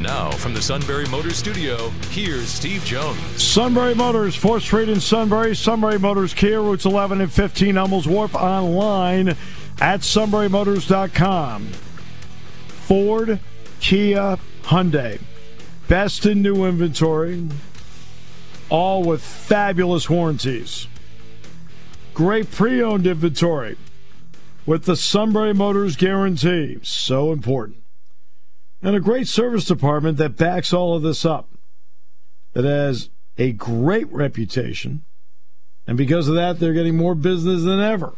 Now, from the Sunbury Motors Studio, here's Steve Jones. Sunbury Motors, 4th Street in Sunbury. Sunbury Motors Kia, routes 11 and 15, Hummels Wharf, online at sunburymotors.com. Ford, Kia, Hyundai. Best in new inventory, all with fabulous warranties. Great pre owned inventory with the Sunbury Motors guarantee. So important. And a great service department that backs all of this up, that has a great reputation. And because of that, they're getting more business than ever.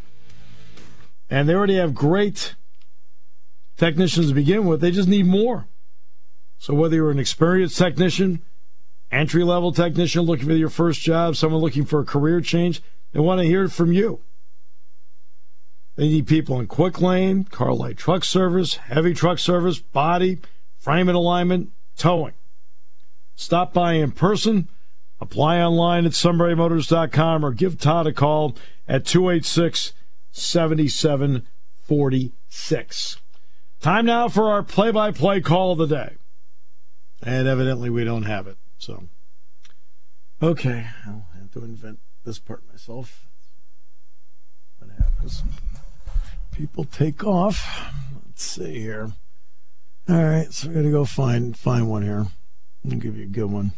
And they already have great technicians to begin with, they just need more. So whether you're an experienced technician, entry level technician looking for your first job, someone looking for a career change, they want to hear from you. They need people in quick lane, car light truck service, heavy truck service, body, frame and alignment, towing. Stop by in person, apply online at sunburymotors.com, or give Todd a call at 286 7746. Time now for our play by play call of the day. And evidently we don't have it. So, okay, I'll have to invent this part myself. What happens? People take off. Let's see here. All right, so we're gonna go find find one here. I'll give you a good one.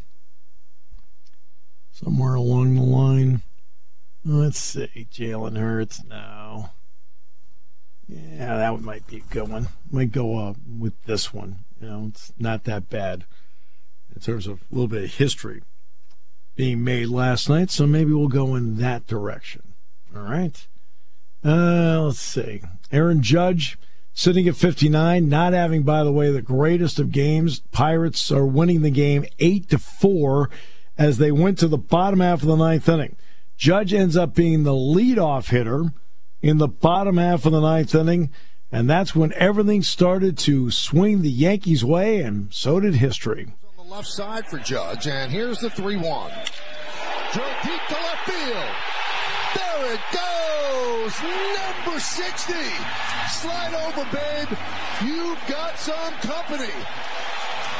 Somewhere along the line. Let's see. Jalen Hurts. No. Yeah, that one might be a good one. Might go uh, with this one. You know, it's not that bad in terms of a little bit of history being made last night, so maybe we'll go in that direction. All right. Uh, let's see. Aaron Judge sitting at 59, not having, by the way, the greatest of games. Pirates are winning the game 8 to 4 as they went to the bottom half of the ninth inning. Judge ends up being the leadoff hitter in the bottom half of the ninth inning, and that's when everything started to swing the Yankees' way, and so did history left side for Judge, and here's the 3 1. Drove deep to left field. There it goes! Number 60! Slide over, babe. You've got some company.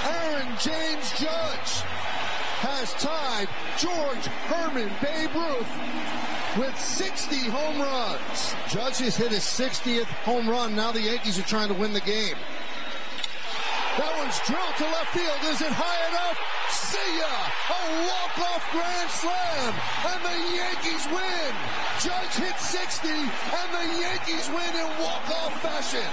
Aaron James Judge has tied George Herman Babe Ruth with 60 home runs. Judge has hit his 60th home run. Now the Yankees are trying to win the game. That one's drilled to left field. Is it high enough? See ya! A walk-off grand slam, and the Yankees win. Judge hits 60, and the Yankees win in walk-off fashion.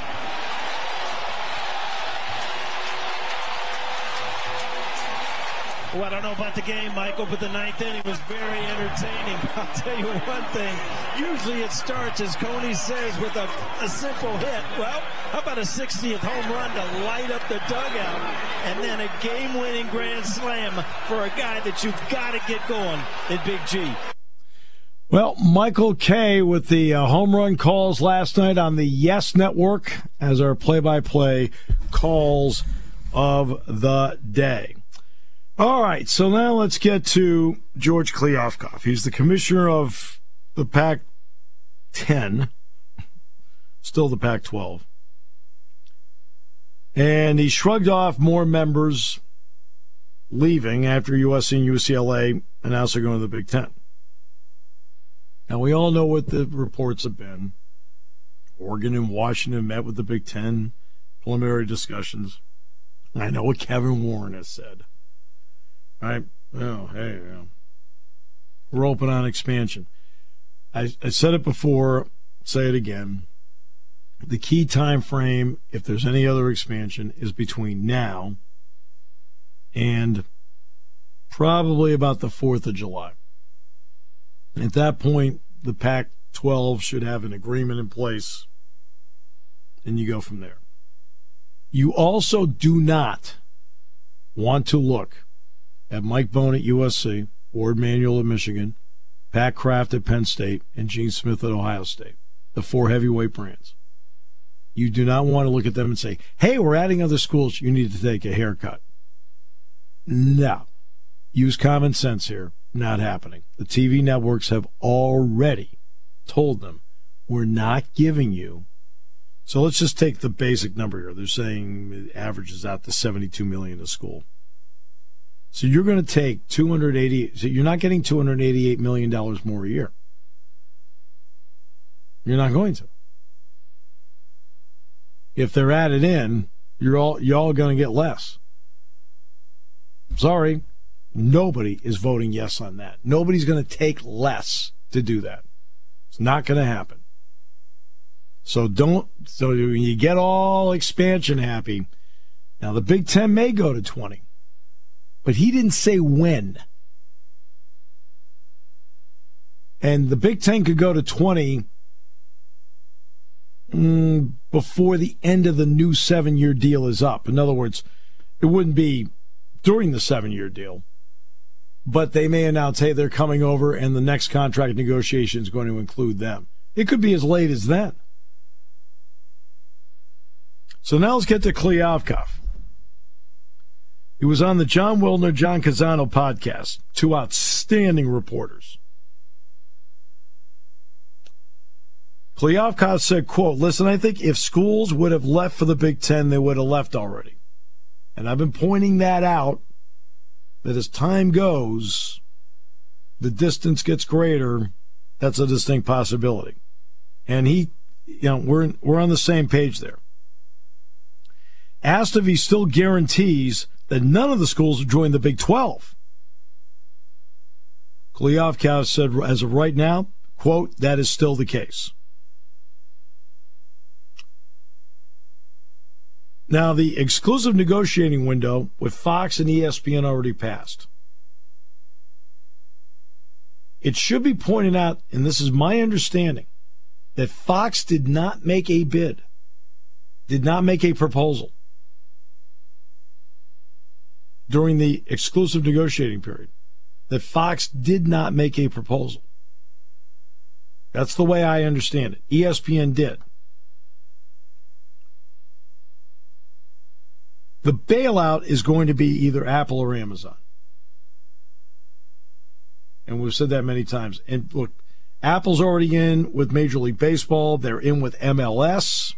Well, I don't know about the game, Michael, but the ninth inning was very entertaining. I'll tell you one thing. Usually it starts, as Coney says, with a, a simple hit. Well, how about a 60th home run to light up the dugout? And then a game-winning grand slam for a guy that you've got to get going in Big G. Well, Michael Kay with the uh, home run calls last night on the Yes Network as our play by play calls of the day. All right, so now let's get to George Kliavkoff. He's the commissioner of the Pac 10, still the Pac 12. And he shrugged off more members leaving after USC and UCLA announced they're going to the Big Ten. Now, we all know what the reports have been. Oregon and Washington met with the Big Ten, preliminary discussions. I know what Kevin Warren has said. I oh hey we're open on expansion. I, I said it before, say it again. The key time frame, if there's any other expansion, is between now and probably about the fourth of July. At that point, the Pac 12 should have an agreement in place, and you go from there. You also do not want to look have Mike Bohn at USC, Warde Manuel at Michigan, Pat Kraft at Penn State, and Gene Smith at Ohio State. The four heavyweight brands. You do not want to look at them and say, hey, we're adding other schools. You need to take a haircut. No. Use common sense here. Not happening. The TV networks have already told them we're not giving you. So let's just take the basic number here. They're saying it averages out to 72 million a school. So you're going to take 280. So you're not getting 288 million dollars more a year. You're not going to. If they're added in, you're all y'all going to get less. Sorry, nobody is voting yes on that. Nobody's going to take less to do that. It's not going to happen. So don't. So you get all expansion happy, now the Big Ten may go to 20 but he didn't say when. And the Big Ten could go to 20 mm, before the end of the new seven year deal is up. In other words, it wouldn't be during the seven year deal, but they may announce, hey, they're coming over and the next contract negotiation is going to include them. It could be as late as then. So now let's get to Kliavkoff. He was on the Jon Wilner, John Canzano podcast. Two outstanding reporters. Kliavkoff said, quote, listen, I think if schools would have left for the Big Ten, they would have left already. And I've been pointing that out, that as time goes, the distance gets greater. That's a distinct possibility. And he, you know, we're, we're on the same page there. Asked if he still guarantees that none of the schools have joined the Big 12. Kliavkoff said, as of right now, quote, that is still the case. Now, the exclusive negotiating window with Fox and ESPN already passed. It should be pointed out, and this is my understanding, that Fox did not make a bid, did not make a proposal during the exclusive negotiating period that Fox did not make a proposal. That's the way I understand it. ESPN did. The bailout is going to be either Apple or Amazon. And we've said that many times. And look, Apple's already in with Major League Baseball, they're in with MLS.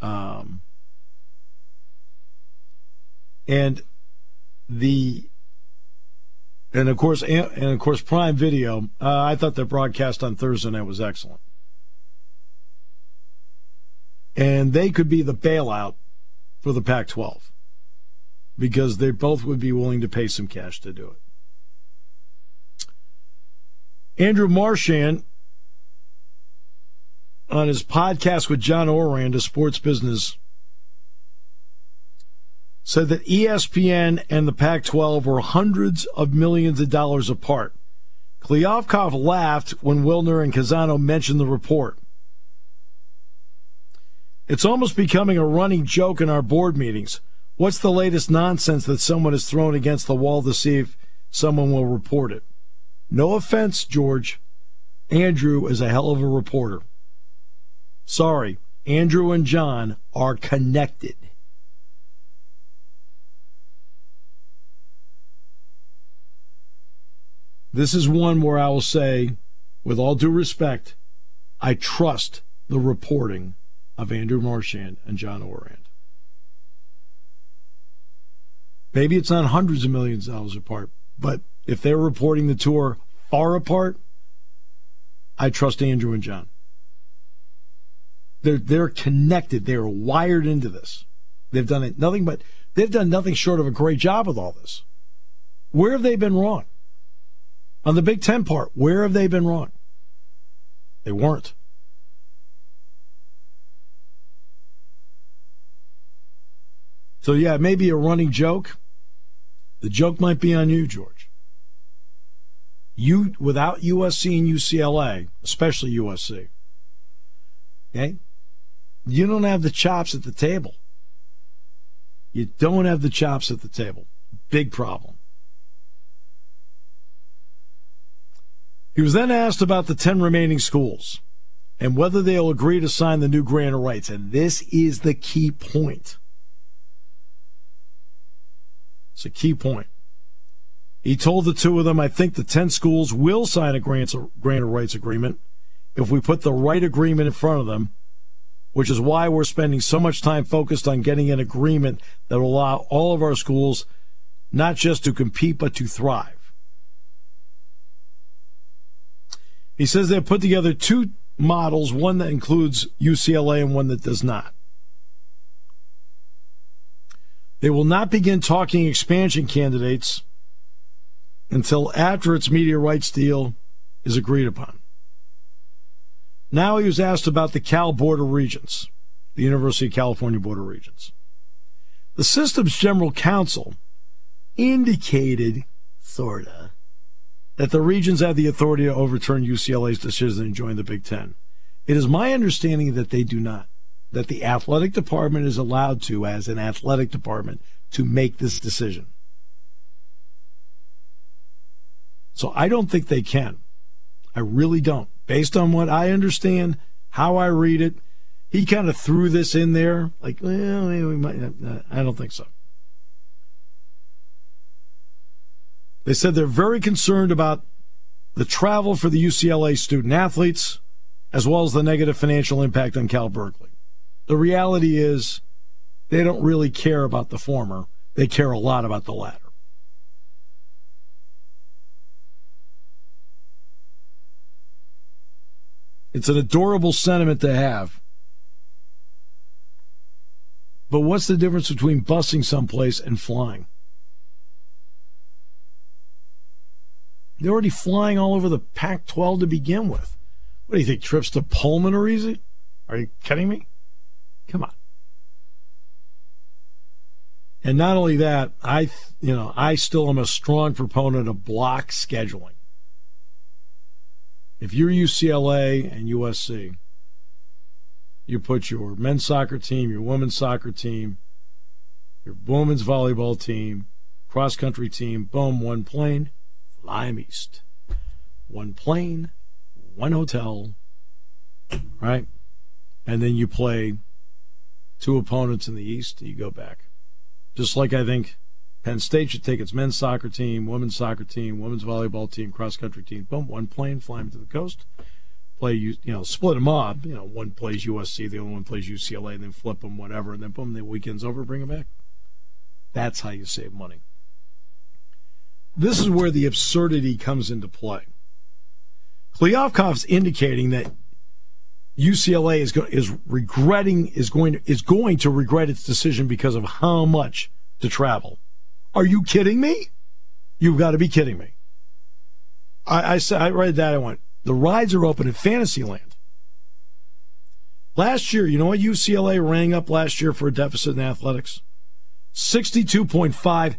Um, and the and of course and of course Prime Video. Uh, I thought the broadcast on Thursday night was excellent, and they could be the bailout for the Pac-12 because they both would be willing to pay some cash to do it. Andrew Marchand on his podcast with John Ourand, a sports business said that ESPN and the Pac 12 were hundreds of millions of dollars apart. Kliavkoff laughed when Wilner and Canzano mentioned the report. It's almost becoming a running joke in our board meetings. What's the latest nonsense that someone has thrown against the wall to see if someone will report it? No offense, George. Andrew is a hell of a reporter. Sorry, Andrew and John are connected. This is one where I will say, with all due respect, I trust the reporting of Andrew Marchand and John Ourand. Maybe it's not hundreds of millions of dollars apart, but if they're reporting the tour far apart, I trust Andrew and John. They're they're connected. They're wired into this. They've done it nothing but they've done nothing short of a great job with all this. Where have they been wrong? On the Big Ten part, where have they been wrong? They weren't. So, yeah, it may be a running joke. The joke might be on you, George. You, without USC and UCLA, especially USC, okay, you don't have the chops at the table. You don't have the chops at the table. big problem. He was then asked about the 10 remaining schools and whether they'll agree to sign the new grant of rights. And this is the key point. It's a key point. He told the two of them, I think the 10 schools will sign a grant, grant of rights agreement if we put the right agreement in front of them, which is why we're spending so much time focused on getting an agreement that will allow all of our schools not just to compete, but to thrive. He says they've put together two models, one that includes UCLA and one that does not. They will not begin talking expansion candidates until after its media rights deal is agreed upon. Now he was asked about the Cal Board of Regents, the University of California Board of Regents. The system's general counsel indicated, sorta, that the regions have the authority to overturn UCLA's decision to join the Big Ten. It is my understanding that they do not, that the athletic department is allowed to, as an athletic department, to make this decision. So I don't think they can. I really don't. Based on what I understand, how I read it, he kind of threw this in there, like, well, we might. I don't think so. They said they're very concerned about the travel for the UCLA student athletes, as well as the negative financial impact on Cal Berkeley. The reality is they don't really care about the former, they care a lot about the latter. It's an adorable sentiment to have. But what's the difference between busing someplace and flying? They're already flying all over the Pac 12 to begin with. What do you think? Trips to Pullman are easy? Are you kidding me? Come on. And not only that, I you know, I still am a strong proponent of block scheduling. If you're UCLA and USC, you put your men's soccer team, your women's soccer team, your women's volleyball team, cross country team, boom, one plane, them east. One plane, one hotel, right? And then you play two opponents in the east, and you go back. Just like I think Penn State should take its men's soccer team, women's soccer team, women's volleyball team, cross country team. Boom, one plane, fly them to the coast. Play you know, split them up. You know, one plays USC, the other one plays UCLA, and then flip them, whatever, and then boom, the weekend's over, bring them back. That's how you save money. This is where the absurdity comes into play. Kliavkoff's indicating that UCLA is go, is regretting is going to, is going to regret its decision because of how much to travel. Are you kidding me? You've got to be kidding me. I, I, said, I read that. I went, the rides are open at Fantasyland. Last year, you know what UCLA rang up last year for a deficit in athletics? $62.5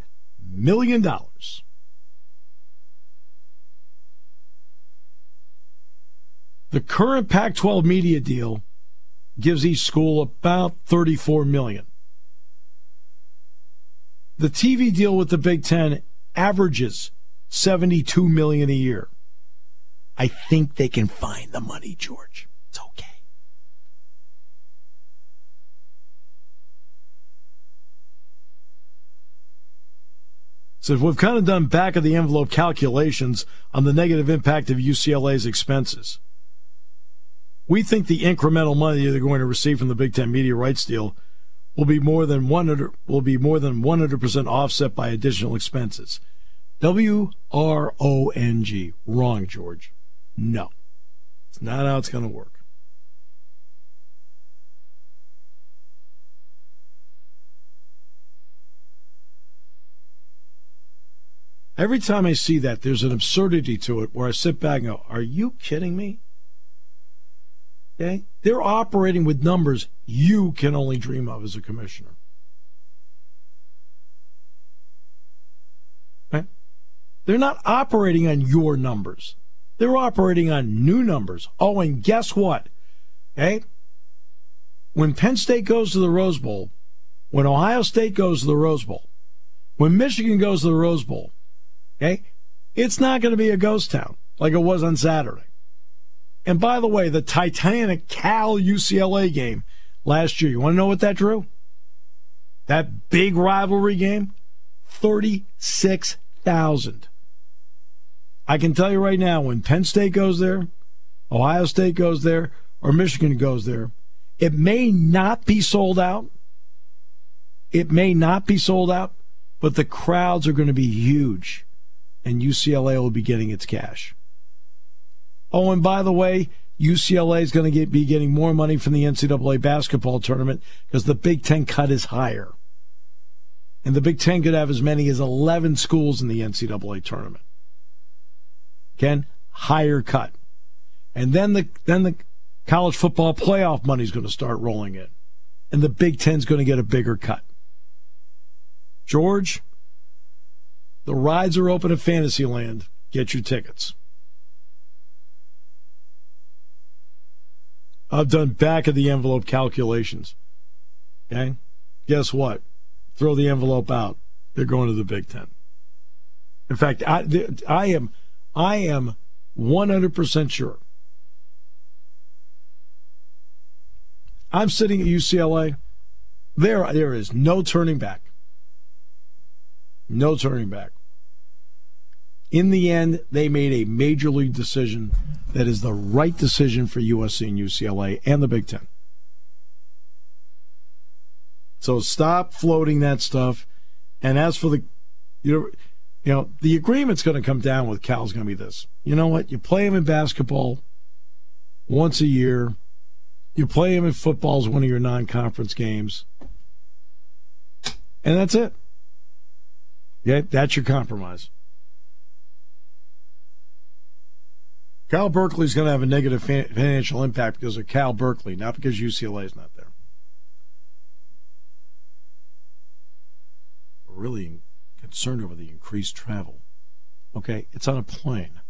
million. The current Pac 12 media deal gives each school about 34 million. The TV deal with the Big Ten averages 72 million a year. I think they can find the money, George. It's okay. So we've kind of done back of the envelope calculations on the negative impact of UCLA's expenses. We think the incremental money they're going to receive from the Big Ten media rights deal will be more than 100 will be more than 100% offset by additional expenses. W R O N G. Wrong, George. No. It's not how it's going to work. Every time I see that, there's an absurdity to it where I sit back and go, Are you kidding me? Okay? They're operating with numbers you can only dream of as a commissioner. Okay? They're not operating on your numbers. They're operating on new numbers. Oh, and guess what? Okay? When Penn State goes to the Rose Bowl, when Ohio State goes to the Rose Bowl, When Michigan goes to the Rose Bowl, okay, it's not going to be a ghost town like it was on Saturday. And by the way, the Titanic Cal UCLA game last year, you want to know what that drew? That big rivalry game? 36,000. I can tell you right now, when Penn State goes there, Ohio State goes there, or Michigan goes there, it may not be sold out. It may not be sold out, but the crowds are going to be huge, and UCLA will be getting its cash. Oh, and by the way, UCLA is going to be getting more money from the NCAA basketball tournament because the Big Ten cut is higher. And the Big Ten could have as many as 11 schools in the NCAA tournament. Ken, higher cut. And then the then the college football playoff money is going to start rolling in. And the Big Ten's going to get a bigger cut. George, the rides are open at Fantasyland. Get your tickets. I've done back of the envelope calculations. Okay? Guess what? Throw the envelope out. They're going to the Big Ten. In fact, I, I am I am 100% sure. I'm sitting at UCLA. There, there is no turning back. No turning back. In the end, they made a major league decision that is the right decision for USC and UCLA and the Big Ten. So stop floating that stuff. And as for the, you know, you know, the agreement's going to come down with Cal's going to be this. You know what? You play him in basketball once a year. You play him in football as one of your non-conference games, and that's it. Yeah, that's your compromise. Cal Berkeley's going to have a negative financial impact because of Cal Berkeley, not because UCLA is not there. We're really concerned over the increased travel. Okay, it's on a plane.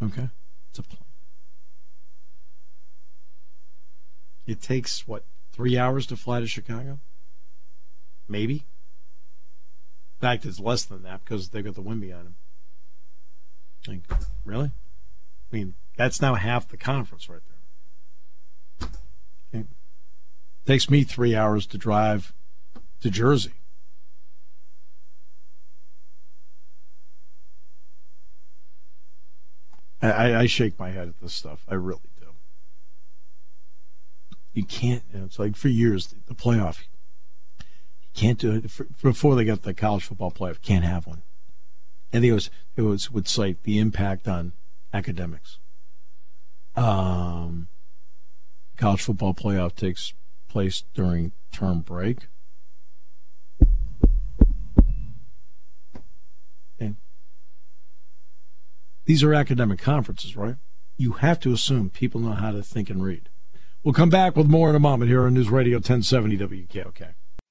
Okay, it's a plane. It takes what three hours to fly to Chicago? Maybe. In fact, it's less than that because they've got the wind behind them. Like, really? I mean, that's now half the conference right there. Okay. Takes me three hours to drive to Jersey. I, I shake my head at this stuff. I really do. You can't. You know, It's like for years the playoff. You can't do it for, before they got the college football playoff. Can't have one. And it was it was would cite the impact on academics. Um, college football playoff takes place during term break. These are academic conferences, right? You have to assume people know how to think and read. We'll come back with more in a moment here on News Radio 1070 WKOK.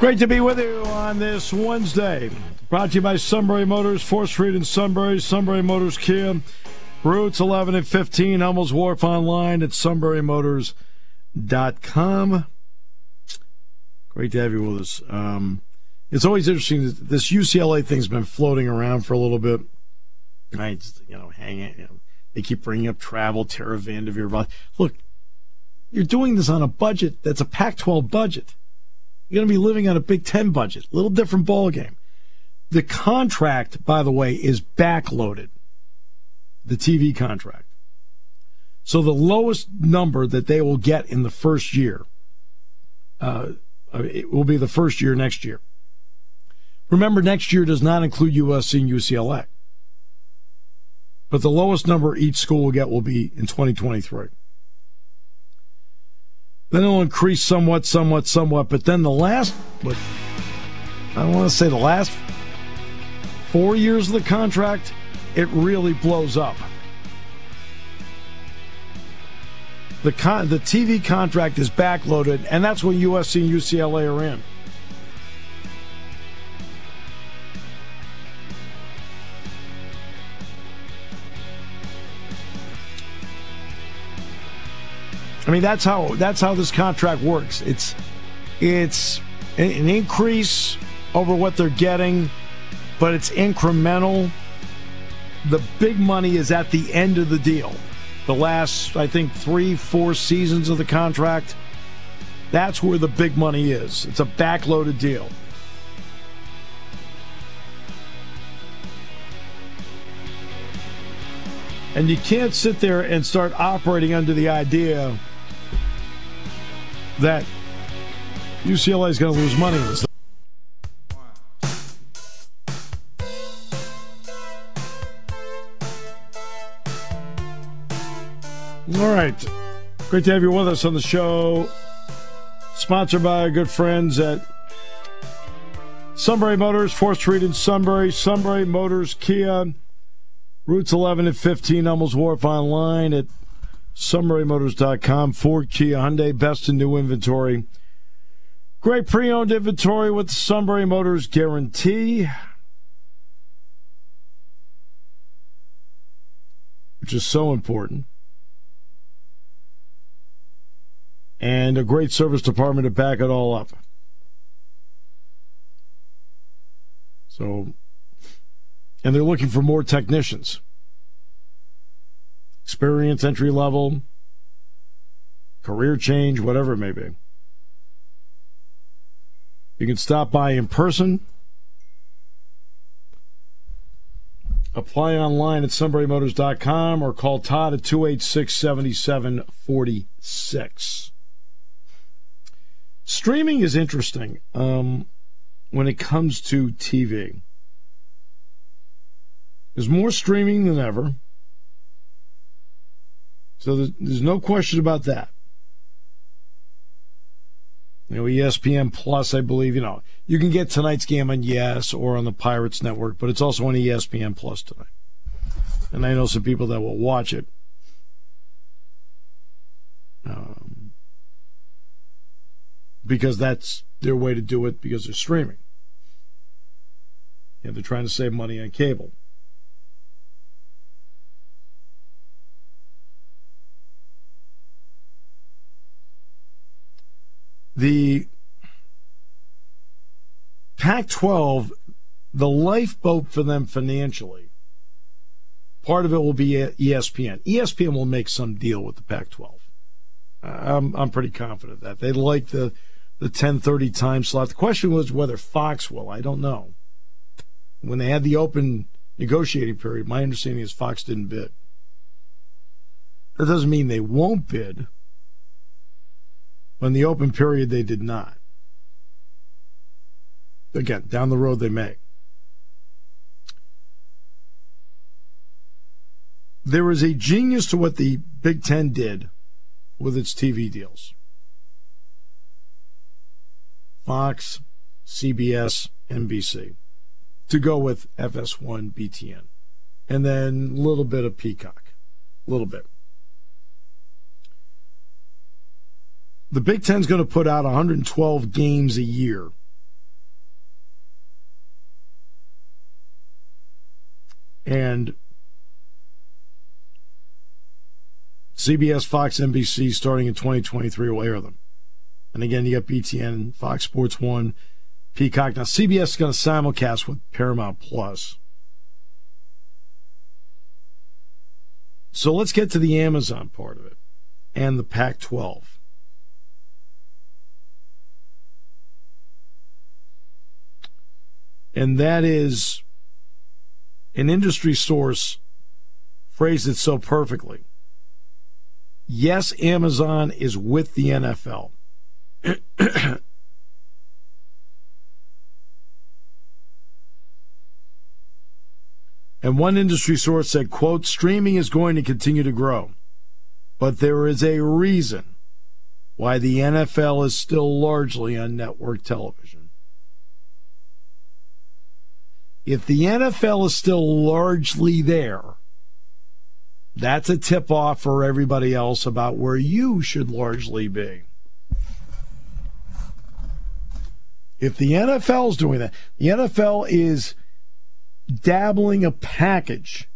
Great to be with you on this Wednesday. Brought to you by Sunbury Motors, 4th Street in Sunbury, Sunbury Motors Kia, routes 11 and 15, Hummels Wharf online at sunburymotors.com. Great to have you with us. Um, it's always interesting. This UCLA thing's been floating around for a little bit. I just, you know, hang it. You know, they keep bringing up travel, Tara Vanderveer. Look, You're doing this on a budget that's a Pac 12 budget. You're going to be living on a Big Ten budget. A little different ball game. The contract, by the way, is backloaded. The TV contract. So the lowest number that they will get in the first year, uh, it will be the first year next year. Remember, next year does not include USC and UCLA. But the lowest number each school will get will be in 2023. Then it'll increase somewhat, somewhat, somewhat. But then the last, but I don't want to say the last four years of the contract, it really blows up. The con- the TV contract is backloaded, and that's when USC and UCLA are in. I mean, that's how that's how this contract works. It's it's an increase over what they're getting, but it's incremental. The big money is at the end of the deal. The last, I think, three, four seasons of the contract. That's where the big money is. It's a backloaded deal. And you can't sit there and start operating under the idea that UCLA is going to lose money. All right. Great to have you with us on the show. Sponsored by our good friends at Sunbury Motors, 4th Street in Sunbury, Sunbury Motors, Kia, routes 11 and 15, Hummels Wharf online at SunburyMotors.com. Ford, Kia, Hyundai, best in new inventory. Great pre-owned inventory with Sunbury Motors guarantee. Which is so important. And a great service department to back it all up. So, and they're looking for more technicians experience, entry level, career change, whatever it may be. You can stop by in person. Apply online at sunburymotors.com or call Todd at 286 7746. Streaming is interesting um, when it comes to TV. There's more streaming than ever. So there's, no question about that. You know, ESPN Plus, I believe, you know, you can get tonight's game on Yes or on the Pirates Network, but it's also on ESPN Plus tonight. And I know some people that will watch it. Um, because that's their way to do it because they're streaming. Yeah, they're trying to save money on cable. The Pac 12, the lifeboat for them financially, part of it will be ESPN. ESPN will make some deal with the Pac 12. I'm, I'm pretty confident that. They like the, the 1030 time slot. The question was whether Fox will. I don't know. When they had the open negotiating period, my understanding is Fox didn't bid. That doesn't mean they won't bid. When the open period, they did not. Again, down the road, they may. There is a genius to what the Big Ten did with its TV deals. Fox, CBS, NBC to go with FS1, BTN, and then a little bit of Peacock, a little bit. The Big Ten's going to put out 112 games a year. And CBS, Fox, NBC starting in 2023 will air them. And again, you got BTN, Fox Sports 1, Peacock. Now, CBS is going to simulcast with Paramount Plus. So let's get to the Amazon part of it and the Pac 12. And that is an industry source phrased it so perfectly. Yes, Amazon is with the NFL. and one industry source said, quote, streaming is going to continue to grow. But there is a reason why the NFL is still largely on network television. If the NFL is still largely there, that's a tip off for everybody else about where you should largely be. If the NFL is doing that, the NFL is dabbling a package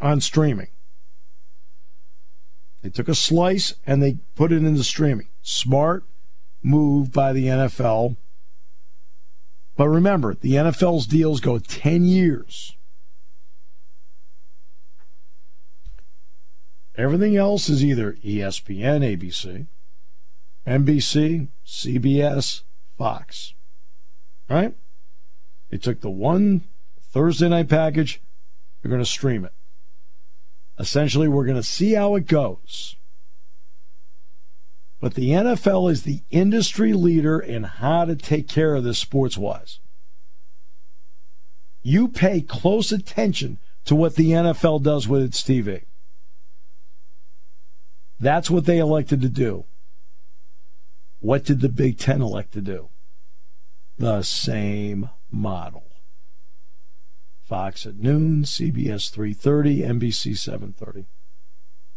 on streaming. They took a slice and they put it into streaming. Smart move by the NFL. But remember, the NFL's deals go 10 years. Everything else is either ESPN, ABC, NBC, CBS, Fox. Right? They took the one Thursday night package, they're going to stream it. Essentially, we're going to see how it goes. But the NFL is the industry leader in how to take care of this sports wise. You pay close attention to what the NFL does with its TV. That's what they elected to do. What did the Big Ten elect to do? The same model. Fox at noon, CBS 3:30, NBC 7:30.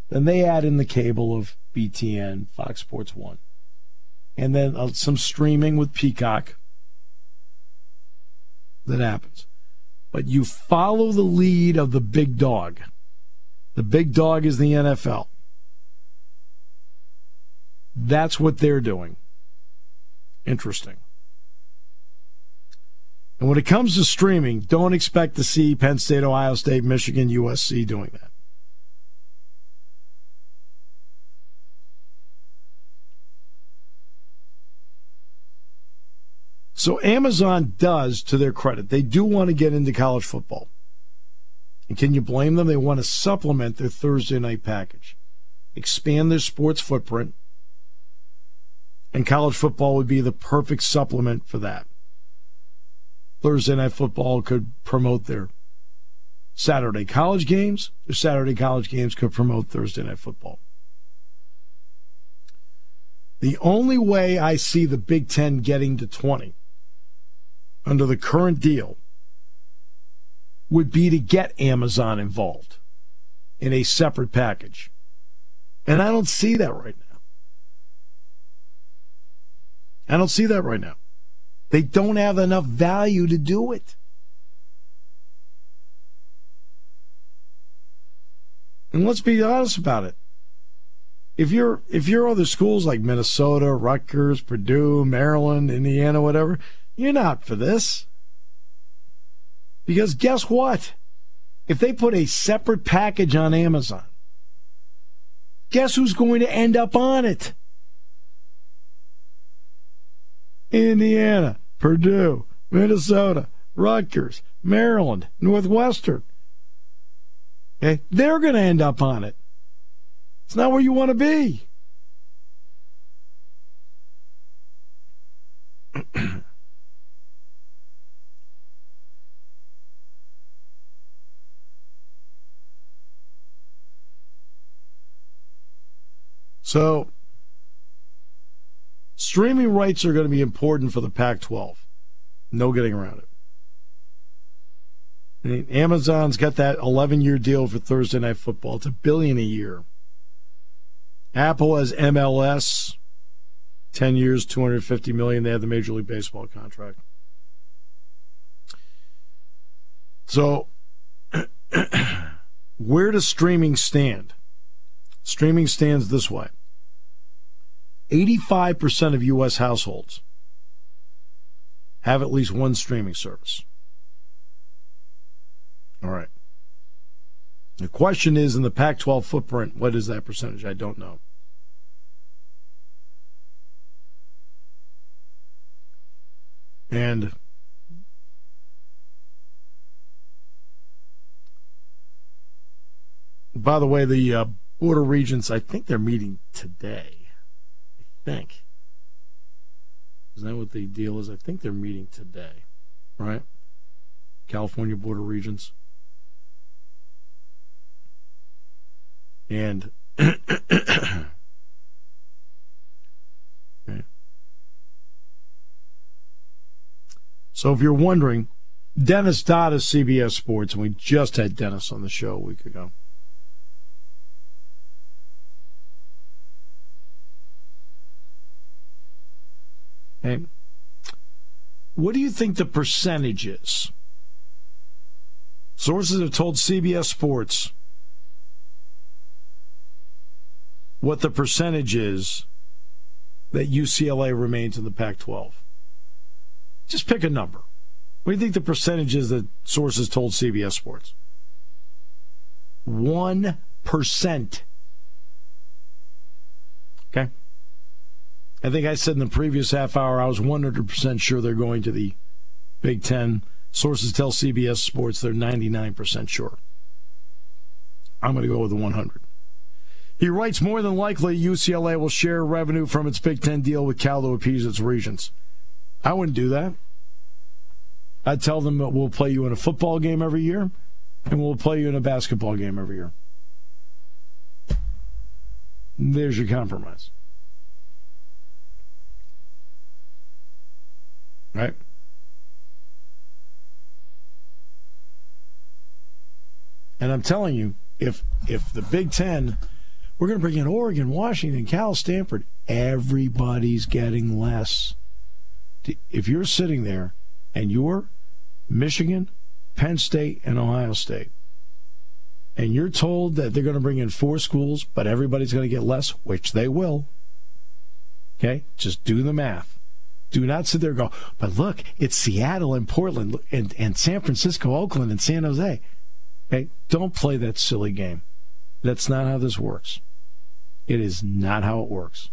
Then they add in the cable of BTN, Fox Sports 1. And then uh, some streaming with Peacock. That happens. But you follow the lead of the big dog. The big dog is the NFL. That's what they're doing. Interesting. And when it comes to streaming, don't expect to see Penn State, Ohio State, Michigan, USC doing that. So Amazon does, to their credit, they do want to get into college football. And can you blame them? They want to supplement their Thursday night package, expand their sports footprint, and college football would be the perfect supplement for that. Thursday Night Football could promote their Saturday college games. Their Saturday college games could promote Thursday Night Football. The only way I see the Big Ten getting to 20 under the current deal would be to get Amazon involved in a separate package. And I don't see that right now. I don't see that right now. They don't have enough value to do it. And let's be honest about it. If you're if you're other schools like Minnesota, Rutgers, Purdue, Maryland, Indiana, whatever, you're not for this. Because guess what? If they put a separate package on Amazon, guess who's going to end up on it? Indiana, Purdue, Minnesota, Rutgers, Maryland, Northwestern. Okay? They're going to end up on it. It's not where you want to be. so Streaming rights are going to be important for the Pac 12. No getting around it. I mean, Amazon's got that 11 year deal for Thursday Night Football. It's a billion a year. Apple has MLS, 10 years, 250 million. They have the Major League Baseball contract. So, where does streaming stand? Streaming stands this way 85% of U.S. households have at least one streaming service. All right. The question is in the Pac 12 footprint, what is that percentage? I don't know. And by the way, the uh, Border Regents, I think they're meeting today. I think. Is that what the deal is? I think they're meeting today, right? California Border Regents. And So if you're wondering, Dennis Dodd is CBS Sports, and we just had Dennis on the show a week ago. Okay. What do you think the percentage is? Sources have told CBS Sports what the percentage is that UCLA remains in the Pac 12. Just pick a number. What do you think the percentage is that sources told CBS Sports? 1%. Okay. I think I said in the previous half hour I was 100% sure they're going to the Big Ten. Sources tell CBS Sports they're 99% sure. I'm going to go with the 100. He writes more than likely UCLA will share revenue from its Big Ten deal with Cal to appease its regents. I wouldn't do that. I'd tell them that we'll play you in a football game every year and we'll play you in a basketball game every year. There's your compromise. Right? And I'm telling you, if if the Big Ten, we're going to bring in Oregon, Washington, Cal, Stanford, everybody's getting less. If you're sitting there and you're Michigan, Penn State, and Ohio State, and you're told that they're going to bring in four schools, but everybody's going to get less, which they will. Okay, just do the math. Do not sit there and go, but look, it's Seattle and Portland and, and San Francisco, Oakland, and San Jose. Okay, don't play that silly game. That's not how this works. It is not how it works.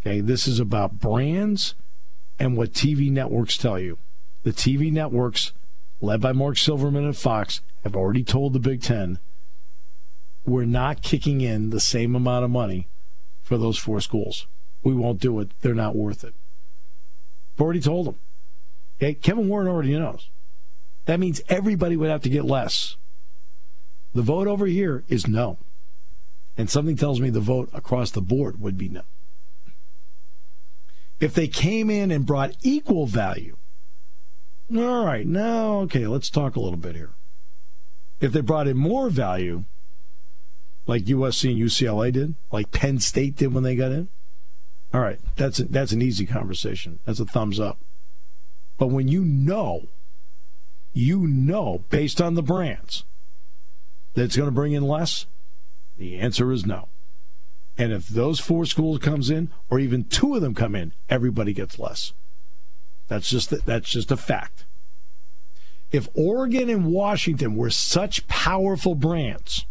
Okay, this is about brands and what TV networks tell you. The TV networks, led by Mark Silverman and Fox, have already told the Big Ten we're not kicking in the same amount of money for those four schools. We won't do it. They're not worth it. Already told them. Okay? Kevin Warren already knows. That means everybody would have to get less. The vote over here is no. And something tells me the vote across the board would be no. If they came in and brought equal value, all right, now, okay, let's talk a little bit here. If they brought in more value, like USC and UCLA did, like Penn State did when they got in, all right, that's a, that's an easy conversation. That's a thumbs up. But when you know, you know, based on the brands, that it's going to bring in less, the answer is no. And if those four schools comes in, or even two of them come in, everybody gets less. That's just that's just a fact. If Oregon and Washington were such powerful brands,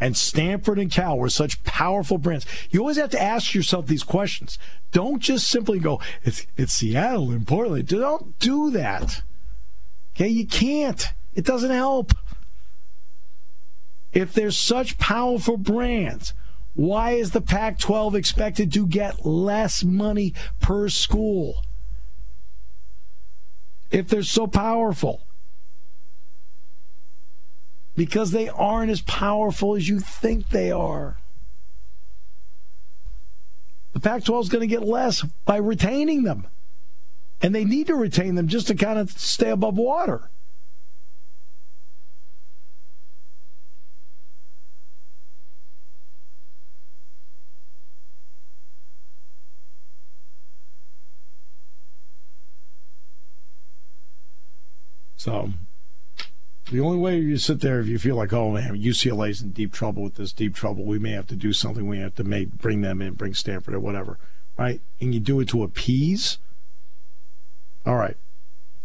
and Stanford and Cal were such powerful brands, you always have to ask yourself these questions. Don't just simply go, "It's it's Seattle and Portland." Don't do that. Okay, you can't. It doesn't help. If there's such powerful brands, why is the Pac 12 expected to get less money per school? If they're so powerful. Because they aren't as powerful as you think they are. The Pac 12 is going to get less by retaining them. And they need to retain them just to kind of stay above water. So the only way you sit there if you feel like, oh man, UCLA's in deep trouble with this deep trouble, we may have to do something. We have to make bring them in, bring Stanford or whatever, right? And you do it to appease. All right,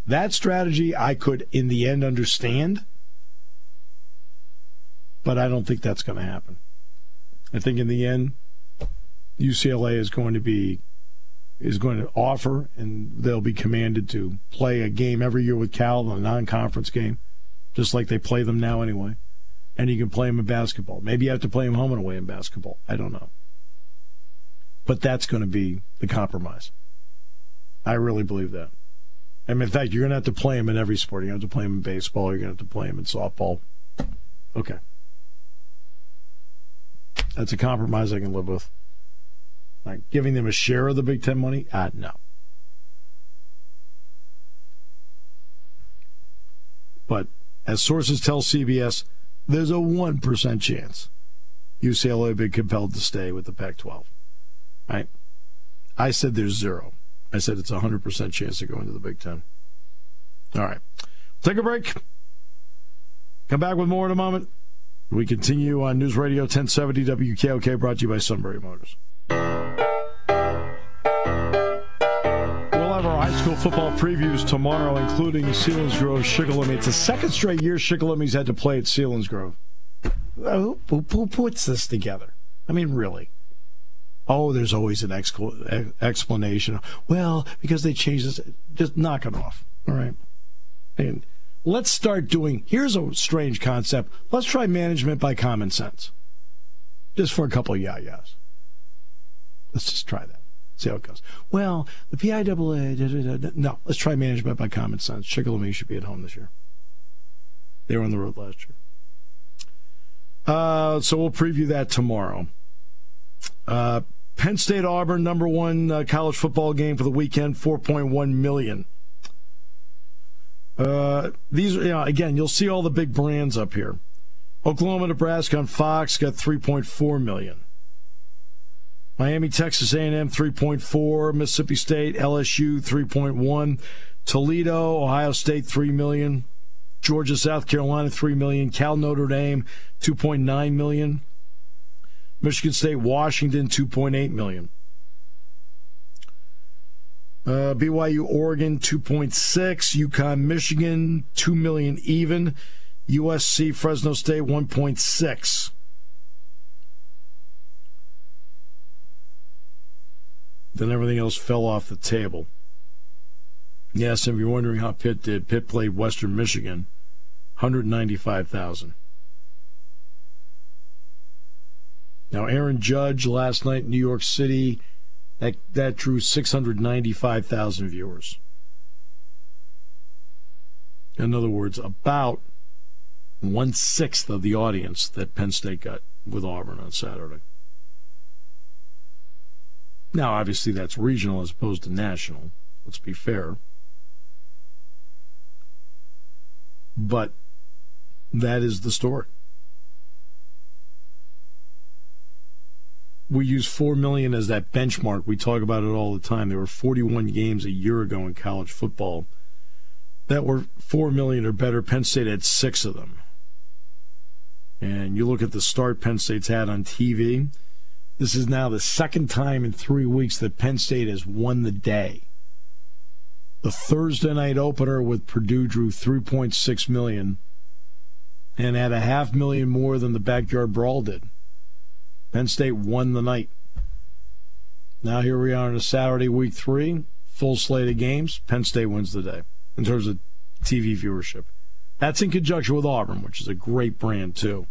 that strategy I could in the end understand, but I don't think that's going to happen. I think in the end, UCLA is going to be is going to offer, and they'll be commanded to play a game every year with Cal, a non-conference game, just like they play them now anyway. and you can play them in basketball. Maybe you have to play them home and away in basketball. I don't know. But that's going to be the compromise. I really believe that. I mean, in fact, you're going to have to play them in every sport. You're going to have to play them in baseball. You're going to have to play them in softball. Okay. That's a compromise I can live with. Like giving them a share of the Big Ten money? Ah, no. But as sources tell CBS, there's a 1% chance UCLA will be compelled to stay with the Pac 12. Right? I said there's zero. I said it's a 100% chance to go into the Big Ten. All right. Take a break. Come back with more in a moment. We continue on News Radio 1070 WKOK, brought to you by Sunbury Motors. School football previews tomorrow, including Selinsgrove Shikellamy. It's the second straight year Shikellamy's had to play at Selinsgrove. Who, who, who, puts this together? I mean, really? Oh, there's always an explanation. Well, because they changed this. Just knock it off. All right. And let's start doing. Here's a strange concept. Let's try management by common sense. Just for a couple of yah-yahs. Let's just try that. See how it goes. Well, the PIAA, da, da, da, no, let's try management by common sense. Shikellamy should be at home this year. They were on the road last year. Uh, so we'll preview that tomorrow. Uh, Penn State Auburn, number one uh, college football game for the weekend, 4.1 million. Uh, these, you know, again, you'll see all the big brands up here. Oklahoma, Nebraska on Fox got 3.4 million. Miami, Texas A&M 3.4, Mississippi State, LSU 3.1, Toledo, Ohio State 3 million, Georgia, South Carolina 3 million, Cal Notre Dame 2.9 million, Michigan State, Washington 2.8 million. Uh, BYU, Oregon, 2.6. UConn, Michigan, 2 million even. USC, Fresno State, 1.6. Then everything else fell off the table. Yes, if you're wondering how Pitt did, Pitt played Western Michigan, 195,000. Now, Aaron Judge last night in New York City, that, that drew 695,000 viewers. In other words, about one sixth of the audience that Penn State got with Auburn on Saturday. Now, obviously, that's regional as opposed to national. Let's be fair. But that is the story. We use 4 million as that benchmark. We talk about it all the time. There were 41 games a year ago in college football that were 4 million or better. Penn State had six of them. And you look at the start Penn State's had on TV this is now the second time in three weeks that Penn State has won the day. The Thursday night opener with Purdue drew 3.6 million and had a half million more than the backyard brawl did. Penn State won the night. Now here we are on a Saturday, week three, full slate of games. Penn State wins the day in terms of TV viewership. That's in conjunction with Auburn, which is a great brand too.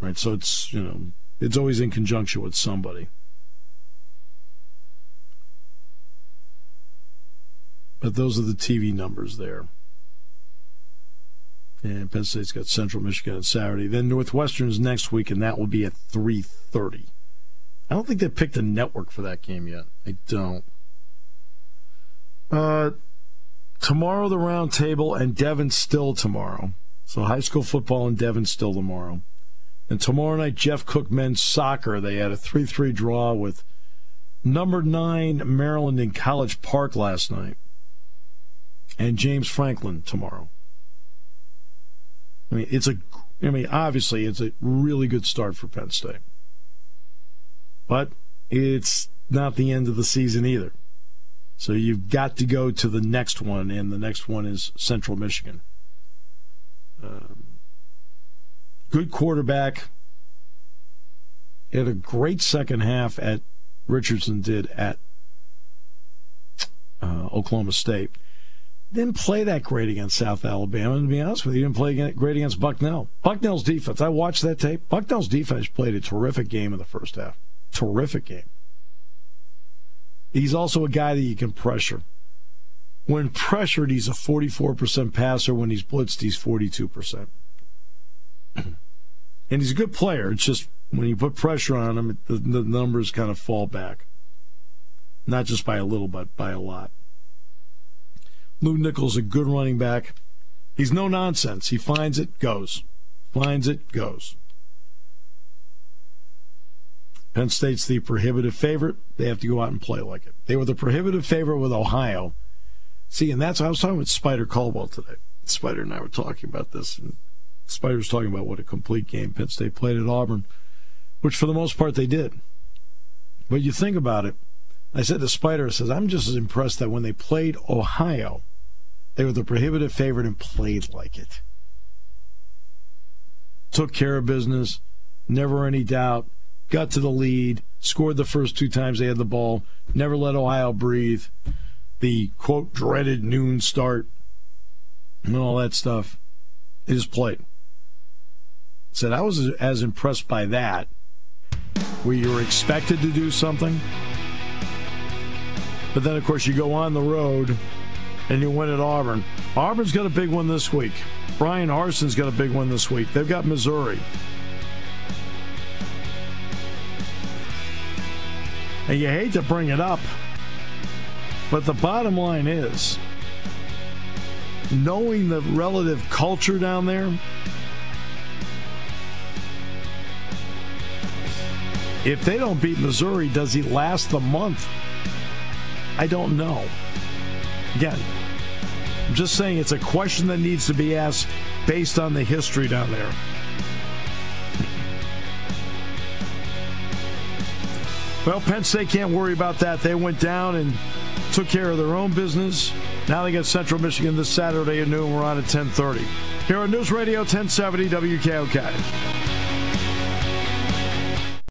Right, so it's you know it's always in conjunction with somebody. But those are the TV numbers there. And Penn State's got Central Michigan on Saturday. Then Northwestern's next week, and that will be at 3.30. I don't think they picked a network for that game yet. I don't. Uh, tomorrow, the roundtable, and Devon still tomorrow. So high school football and Devon still tomorrow. And tomorrow night, Jeff Cook men's soccer. They had a 3 3 draw with number nine Maryland in College Park last night. And James Franklin tomorrow. I mean, it's a, I mean, obviously, it's a really good start for Penn State. But it's not the end of the season either. So you've got to go to the next one, and the next one is Central Michigan. Um, good quarterback. He had a great second half at Richardson did at uh, Oklahoma State. didn't play that great against South Alabama. To be honest with you, didn't play great against Bucknell. Bucknell's defense, I watched that tape. Bucknell's defense played a terrific game in the first half. Terrific game. He's also a guy that you can pressure. When pressured, he's a 44% passer. When he's blitzed, he's 42%. And he's a good player. It's just when you put pressure on him, the, the numbers kind of fall back. Not just by a little, but by a lot. Lew Nichols, a good running back. He's no nonsense. He finds it, goes. Finds it, goes. Penn State's the prohibitive favorite. They have to go out and play like it. They were the prohibitive favorite with Ohio. See, and that's I was talking with Spider Caldwell today. Spider and I were talking about this, and Spider was talking about what a complete game Penn State played at Auburn, which for the most part they did. But you think about it. I said to Spider, I says, I'm just as impressed that when they played Ohio, they were the prohibitive favorite and played like it. Took care of business, never any doubt, got to the lead, scored the first two times they had the ball, never let Ohio breathe. The quote dreaded noon start and all that stuff. Just played. Said I was as impressed by that, where you were expected to do something. But then, of course, you go on the road and you win at Auburn. Auburn's got a big one this week. Bryan Harsin's got a big one this week. They've got Missouri. And you hate to bring it up, but the bottom line is knowing the relative culture down there, if they don't beat Missouri, does he last the month? I don't know. Again, I'm just saying it's a question that needs to be asked based on the history down there. Well, Penn State can't worry about that. They went down and took care of their own business. Now they got Central Michigan this Saturday at noon. We're on at 10:30 here on News Radio 1070 WKOK.